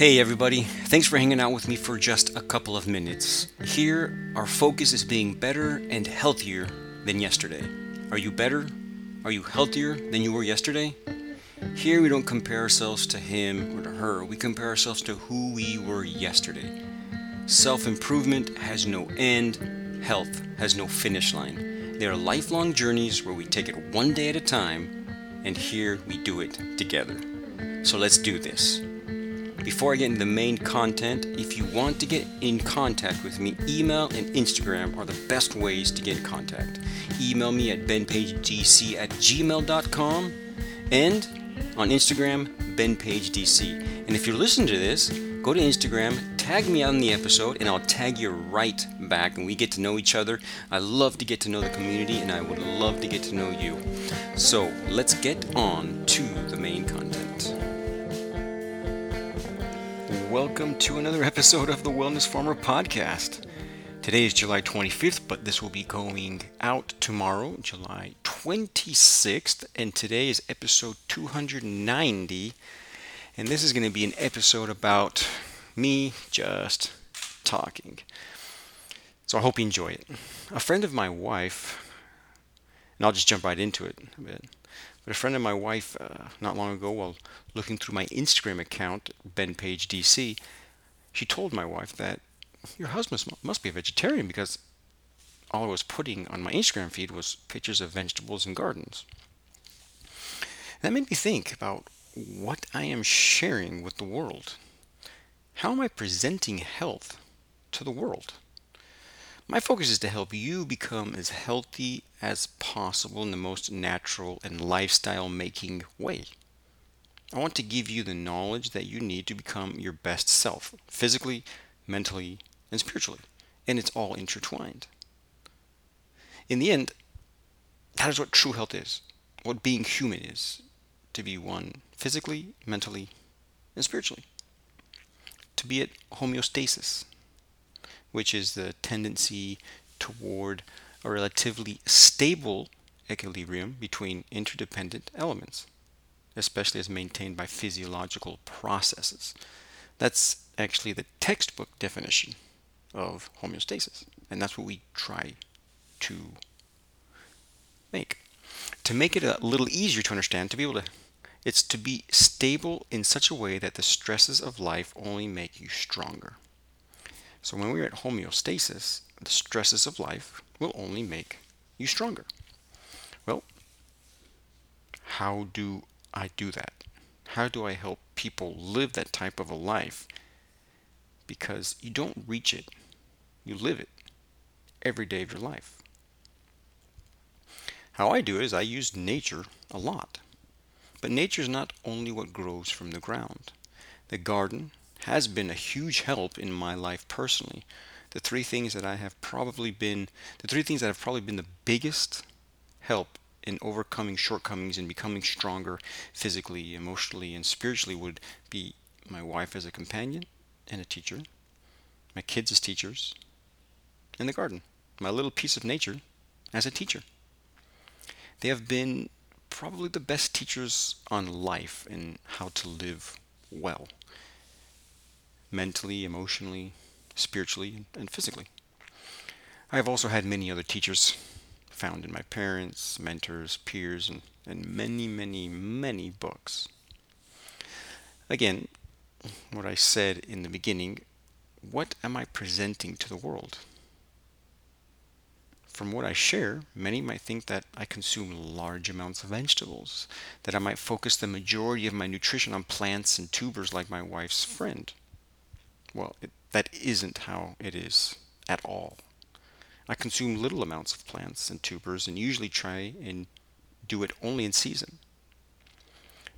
Hey everybody, thanks for hanging out with me for just a couple of minutes. Here, our focus is being better and healthier than yesterday. Are you better? Are you healthier than you were yesterday? Here, we don't compare ourselves to him or to her, we compare ourselves to who we were yesterday. Self improvement has no end, health has no finish line. They are lifelong journeys where we take it one day at a time, and here we do it together. So let's do this. Before I get into the main content, if you want to get in contact with me, email and Instagram are the best ways to get in contact. Email me at benpagedc at gmail.com and on Instagram, benpagedc. And if you're listening to this, go to Instagram, tag me on the episode, and I'll tag you right back, and we get to know each other. I love to get to know the community, and I would love to get to know you. So let's get on to Welcome to another episode of the Wellness Farmer Podcast. Today is July 25th, but this will be going out tomorrow, July 26th, and today is episode 290. And this is going to be an episode about me just talking. So I hope you enjoy it. A friend of my wife, and I'll just jump right into it a bit. But a friend of my wife, uh, not long ago, while looking through my Instagram account, Ben Page DC, she told my wife that your husband must be a vegetarian because all I was putting on my Instagram feed was pictures of vegetables and gardens. That made me think about what I am sharing with the world. How am I presenting health to the world? My focus is to help you become as healthy as possible in the most natural and lifestyle making way. I want to give you the knowledge that you need to become your best self, physically, mentally, and spiritually. And it's all intertwined. In the end, that is what true health is, what being human is to be one physically, mentally, and spiritually. To be at homeostasis, which is the tendency toward a relatively stable equilibrium between interdependent elements, especially as maintained by physiological processes. That's actually the textbook definition of homeostasis, and that's what we try to make. To make it a little easier to understand, to be able to it's to be stable in such a way that the stresses of life only make you stronger. So when we're at homeostasis, the stresses of life will only make you stronger. Well, how do I do that? How do I help people live that type of a life? Because you don't reach it, you live it every day of your life. How I do it is I use nature a lot. But nature is not only what grows from the ground. The garden, has been a huge help in my life personally. The three things that I have probably been, the three things that have probably been the biggest help in overcoming shortcomings and becoming stronger physically, emotionally, and spiritually would be my wife as a companion and a teacher, my kids as teachers, and the garden, my little piece of nature as a teacher. They have been probably the best teachers on life and how to live well mentally, emotionally, spiritually, and physically. I have also had many other teachers found in my parents, mentors, peers, and, and many, many, many books. Again, what I said in the beginning what am I presenting to the world? From what I share, many might think that I consume large amounts of vegetables, that I might focus the majority of my nutrition on plants and tubers like my wife's friend. Well, it, that isn't how it is at all. I consume little amounts of plants and tubers and usually try and do it only in season.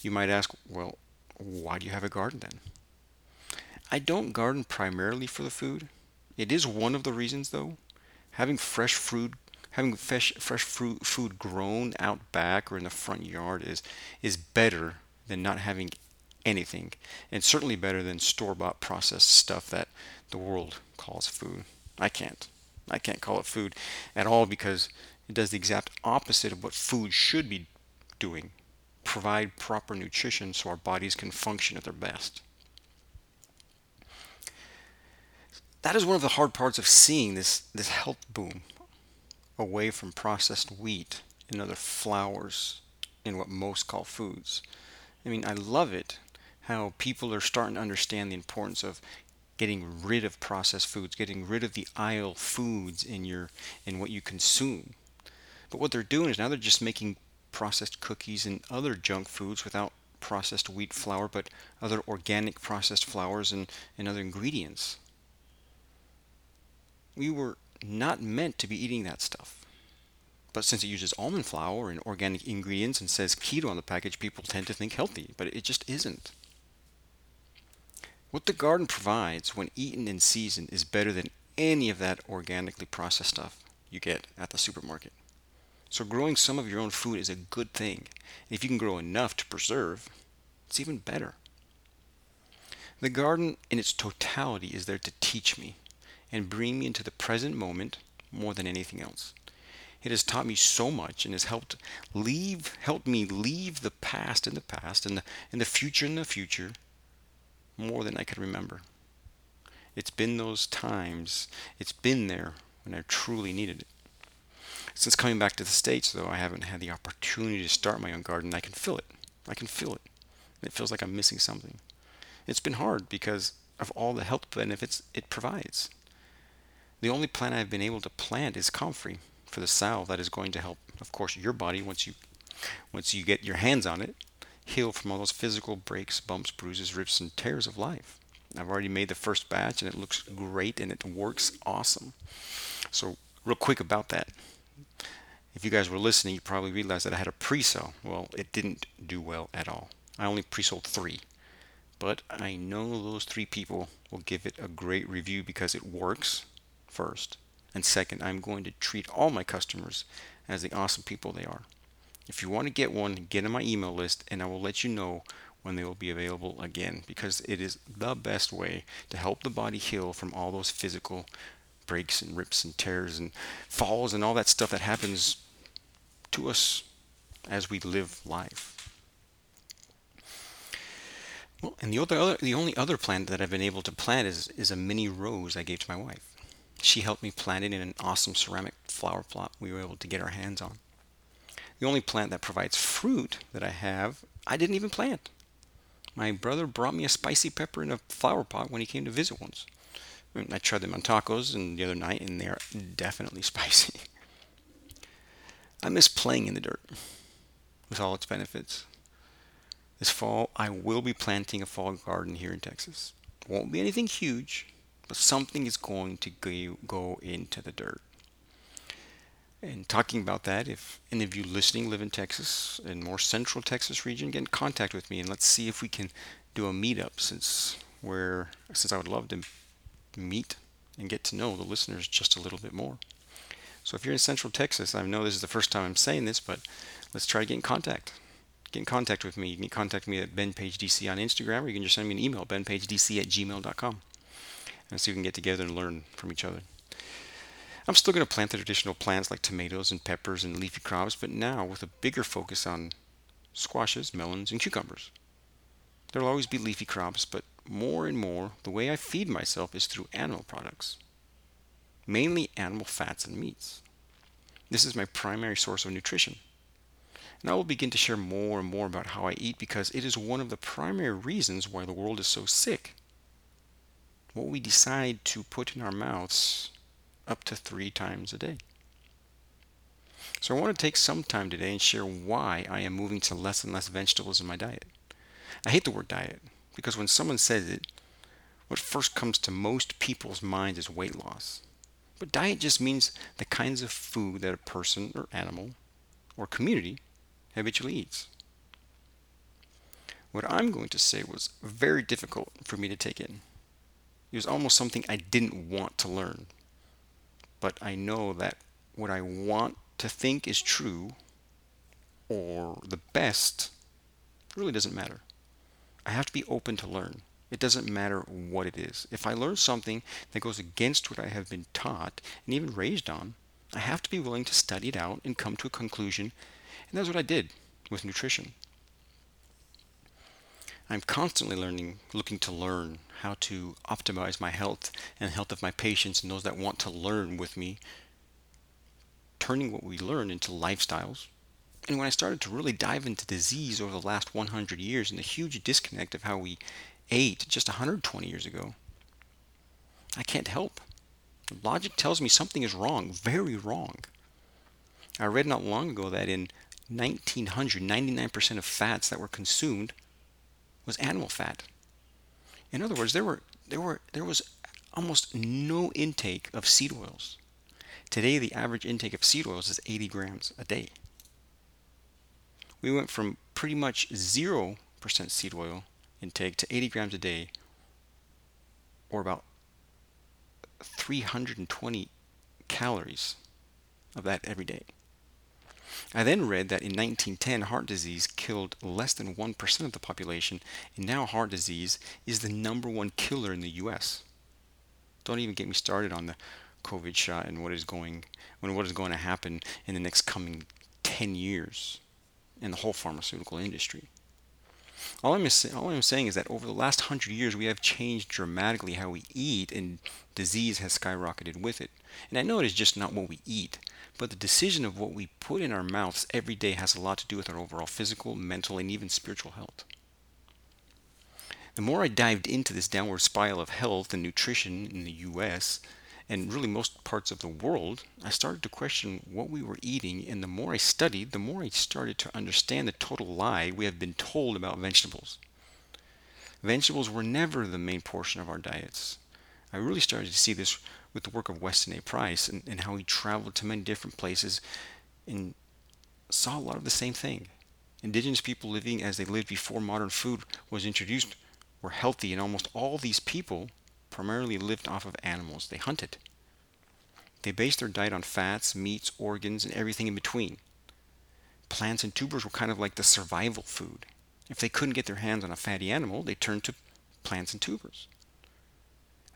You might ask, well, why do you have a garden then? I don't garden primarily for the food. It is one of the reasons though. Having fresh fruit having fresh fresh fruit food grown out back or in the front yard is is better than not having anything, and certainly better than store bought processed stuff that the world calls food. I can't. I can't call it food at all because it does the exact opposite of what food should be doing provide proper nutrition so our bodies can function at their best. that is one of the hard parts of seeing this, this health boom away from processed wheat and other flours and what most call foods. I mean, I love it how people are starting to understand the importance of getting rid of processed foods, getting rid of the aisle foods in your in what you consume. But what they're doing is now they're just making processed cookies and other junk foods without processed wheat flour, but other organic processed flours and, and other ingredients. We were not meant to be eating that stuff. But since it uses almond flour and organic ingredients and says keto on the package, people tend to think healthy, but it just isn't. What the garden provides when eaten in season is better than any of that organically processed stuff you get at the supermarket. So growing some of your own food is a good thing. And if you can grow enough to preserve, it's even better. The garden in its totality is there to teach me and bring me into the present moment more than anything else. It has taught me so much and has helped leave helped me leave the past in the past and the, and the future in the future more than I could remember. It's been those times, it's been there when I truly needed it. Since coming back to the States, though, I haven't had the opportunity to start my own garden. I can feel it. I can feel it. It feels like I'm missing something. It's been hard because of all the health benefits it provides. The only plant I've been able to plant is comfrey for the salve that is going to help, of course, your body once you once you get your hands on it, heal from all those physical breaks, bumps, bruises, rips, and tears of life. I've already made the first batch and it looks great and it works awesome. So, real quick about that. If you guys were listening, you probably realized that I had a pre-sale. Well, it didn't do well at all. I only pre-sold three. But I know those three people will give it a great review because it works first. And second, I'm going to treat all my customers as the awesome people they are. If you want to get one, get on my email list and I will let you know when they will be available again because it is the best way to help the body heal from all those physical breaks and rips and tears and falls and all that stuff that happens to us as we live life. Well, and the other, the only other plant that I've been able to plant is is a mini rose I gave to my wife. She helped me plant it in an awesome ceramic flower plot we were able to get our hands on. The only plant that provides fruit that I have, I didn't even plant. My brother brought me a spicy pepper in a flower pot when he came to visit once. I tried them on tacos and the other night, and they are definitely spicy. I miss playing in the dirt with all its benefits. This fall, I will be planting a fall garden here in Texas. Won't be anything huge, but something is going to go into the dirt. And talking about that, if any of you listening live in Texas and more central Texas region, get in contact with me and let's see if we can do a meetup since where since I would love to meet and get to know the listeners just a little bit more. So if you're in Central Texas, I know this is the first time I'm saying this, but let's try to get in contact. Get in contact with me. You can contact me at BenPageDC on Instagram, or you can just send me an email, benpagedc at gmail.com and see if we can get together and learn from each other. I'm still going to plant the traditional plants like tomatoes and peppers and leafy crops, but now with a bigger focus on squashes, melons, and cucumbers. There will always be leafy crops, but more and more, the way I feed myself is through animal products, mainly animal fats and meats. This is my primary source of nutrition. And I will begin to share more and more about how I eat because it is one of the primary reasons why the world is so sick what we decide to put in our mouths up to three times a day. So I want to take some time today and share why I am moving to less and less vegetables in my diet. I hate the word diet because when someone says it, what first comes to most people's minds is weight loss. But diet just means the kinds of food that a person or animal or community habitually eats. What I'm going to say was very difficult for me to take in. It was almost something I didn't want to learn. But I know that what I want to think is true or the best really doesn't matter. I have to be open to learn. It doesn't matter what it is. If I learn something that goes against what I have been taught and even raised on, I have to be willing to study it out and come to a conclusion. And that's what I did with nutrition. I'm constantly learning, looking to learn how to optimize my health and health of my patients and those that want to learn with me, turning what we learn into lifestyles. And when I started to really dive into disease over the last 100 years and the huge disconnect of how we ate just 120 years ago, I can't help. Logic tells me something is wrong, very wrong. I read not long ago that in 1900, 99% of fats that were consumed was animal fat. In other words, there were there were there was almost no intake of seed oils. Today, the average intake of seed oils is 80 grams a day. We went from pretty much 0% seed oil intake to 80 grams a day, or about 320 calories of that every day. I then read that in 1910, heart disease killed less than 1% of the population, and now heart disease is the number one killer in the US. Don't even get me started on the COVID shot and what is going when what is going to happen in the next coming 10 years in the whole pharmaceutical industry. All I'm, all I'm saying is that over the last hundred years, we have changed dramatically how we eat, and disease has skyrocketed with it. And I know it is just not what we eat, but the decision of what we put in our mouths every day has a lot to do with our overall physical, mental, and even spiritual health. The more I dived into this downward spiral of health and nutrition in the US, and really most parts of the world, I started to question what we were eating, and the more I studied, the more I started to understand the total lie we have been told about vegetables. Vegetables were never the main portion of our diets. I really started to see this with the work of Weston A. Price and, and how he traveled to many different places and saw a lot of the same thing. Indigenous people living as they lived before modern food was introduced were healthy, and almost all these people primarily lived off of animals. They hunted. They based their diet on fats, meats, organs, and everything in between. Plants and tubers were kind of like the survival food. If they couldn't get their hands on a fatty animal, they turned to plants and tubers.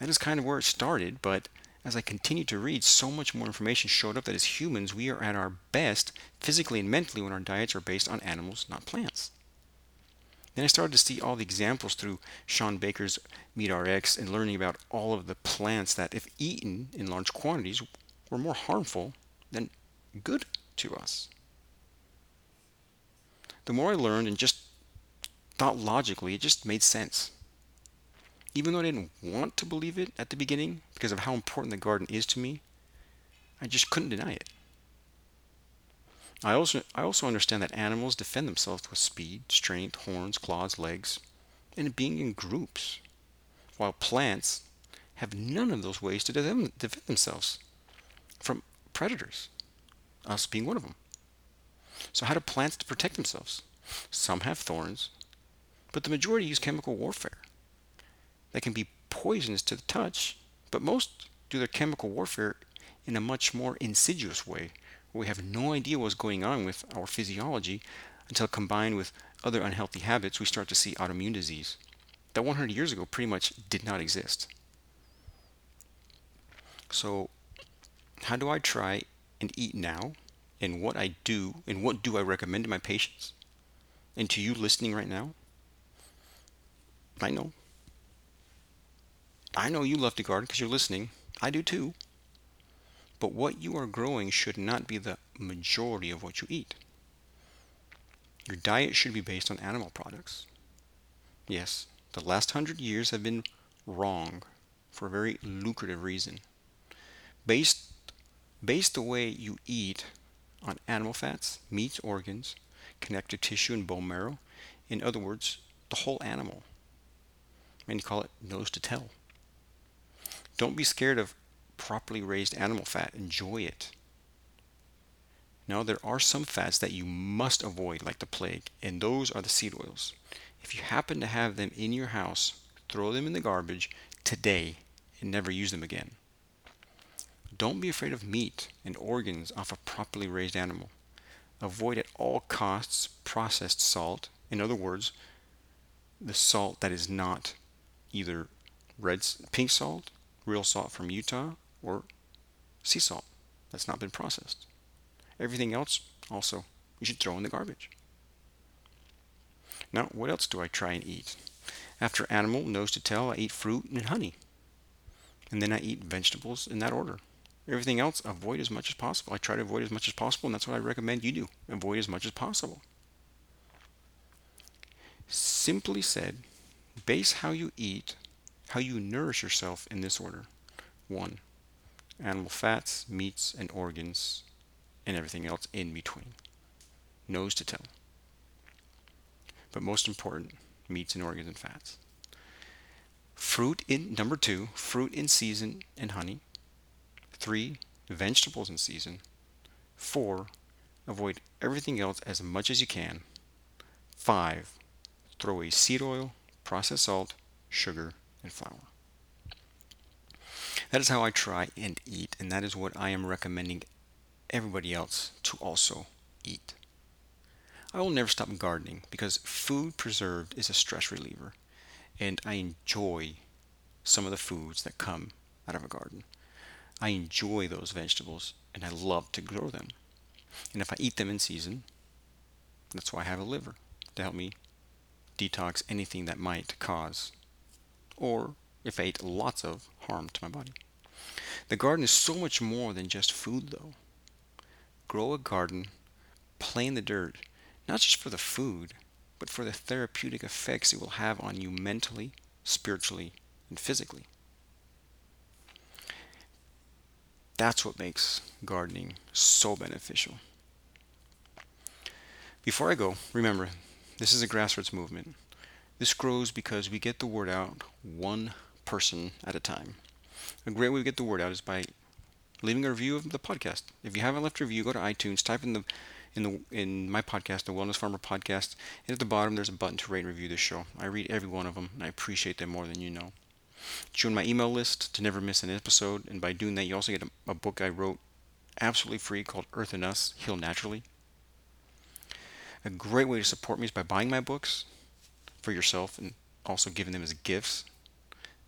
That is kind of where it started, but as I continued to read, so much more information showed up that as humans, we are at our best physically and mentally when our diets are based on animals, not plants. Then I started to see all the examples through Shawn Baker's Meat RX and learning about all of the plants that, if eaten in large quantities, were more harmful than good to us. The more I learned and just thought logically, it just made sense. Even though I didn't want to believe it at the beginning because of how important the garden is to me, I just couldn't deny it. I also, I also understand that animals defend themselves with speed, strength, horns, claws, legs, and being in groups, while plants have none of those ways to defend themselves from predators, us being one of them. So, how do plants protect themselves? Some have thorns, but the majority use chemical warfare. They can be poisonous to the touch, but most do their chemical warfare in a much more insidious way we have no idea what's going on with our physiology until combined with other unhealthy habits, we start to see autoimmune disease that 100 years ago pretty much did not exist. So, how do I try and eat now? And what I do, and what do I recommend to my patients? And to you listening right now? I know. I know you love to garden because you're listening. I do too. But what you are growing should not be the majority of what you eat. Your diet should be based on animal products. Yes, the last hundred years have been wrong for a very lucrative reason. Based, based the way you eat on animal fats, meats, organs, connective tissue, and bone marrow, in other words, the whole animal. And you call it nose to tail. Don't be scared of properly raised animal fat. Enjoy it. Now, there are some fats that you must avoid like the plague, and those are the seed oils. If you happen to have them in your house, throw them in the garbage today and never use them again. Don't be afraid of meat and organs off a properly raised animal. Avoid at all costs processed salt. In other words, the salt that is not either red pink salt, real salt from Utah, or sea salt that's not been processed. Everything else also you should throw in the garbage. Now, what else do I try and eat? After animal, nose to tail, I eat fruit and honey. And then I eat vegetables in that order. Everything else, avoid as much as possible. I try to avoid as much as possible, and that's what I recommend you do. Avoid as much as possible. Simply said, base how you eat, how you nourish yourself in this order. One, animal fats, meats, and organs, and everything else in between. Nose to tail. But most important, meats and organs and fats. Fruit in number two, fruit in season and honey. Three, vegetables in season. Four, avoid everything else as much as you can. Five, throw away seed oil, processed salt, sugar, and flour. That is how I try and eat, and that is what I am recommending everybody else to also eat. I will never stop gardening because food preserved is a stress reliever, and I enjoy some of the foods that come out of a garden. I enjoy those vegetables and I love to grow them. And if I eat them in season, that's why I have a liver to help me detox anything that might cause, or if I ate lots of harm to my body. The garden is so much more than just food, though. Grow a garden, play in the dirt, not just for the food, but for the therapeutic effects it will have on you mentally, spiritually, and physically. That's what makes gardening so beneficial. Before I go, remember, this is a grassroots movement. This grows because we get the word out one person at a time. A great way to get the word out is by leaving a review of the podcast. If you haven't left a review, go to iTunes, type in the in the in my podcast, the Wellness Farmer podcast, and at the bottom there's a button to rate and review this show. I read every one of them, and I appreciate them more than you know. Join my email list to never miss an episode, and by doing that, you also get a, a book I wrote absolutely free called Earth and Us Heal Naturally. A great way to support me is by buying my books for yourself and also giving them as gifts.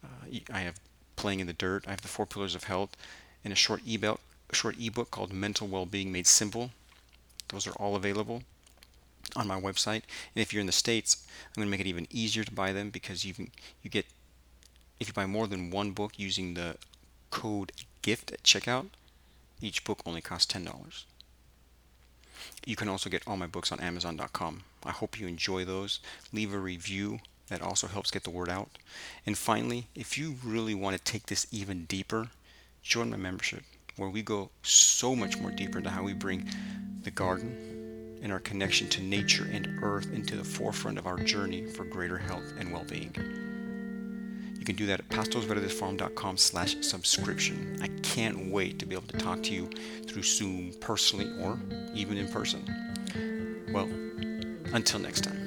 Uh, I have Playing in the Dirt, I have the Four Pillars of Health, and a short ebook, a short ebook called Mental Well-Being Made Simple those are all available on my website. And if you're in the States, I'm going to make it even easier to buy them because you can, you get if you buy more than one book using the code GIFT at checkout, each book only costs $10. You can also get all my books on Amazon.com. I hope you enjoy those. Leave a review. That also helps get the word out. And finally, if you really want to take this even deeper, join my membership where we go so much more deeper into how we bring the garden and our connection to nature and earth into the forefront of our journey for greater health and well-being. You can do that at pastosverdesfarm.com slash subscription. I can't wait to be able to talk to you through Zoom personally or even in person. Well, until next time.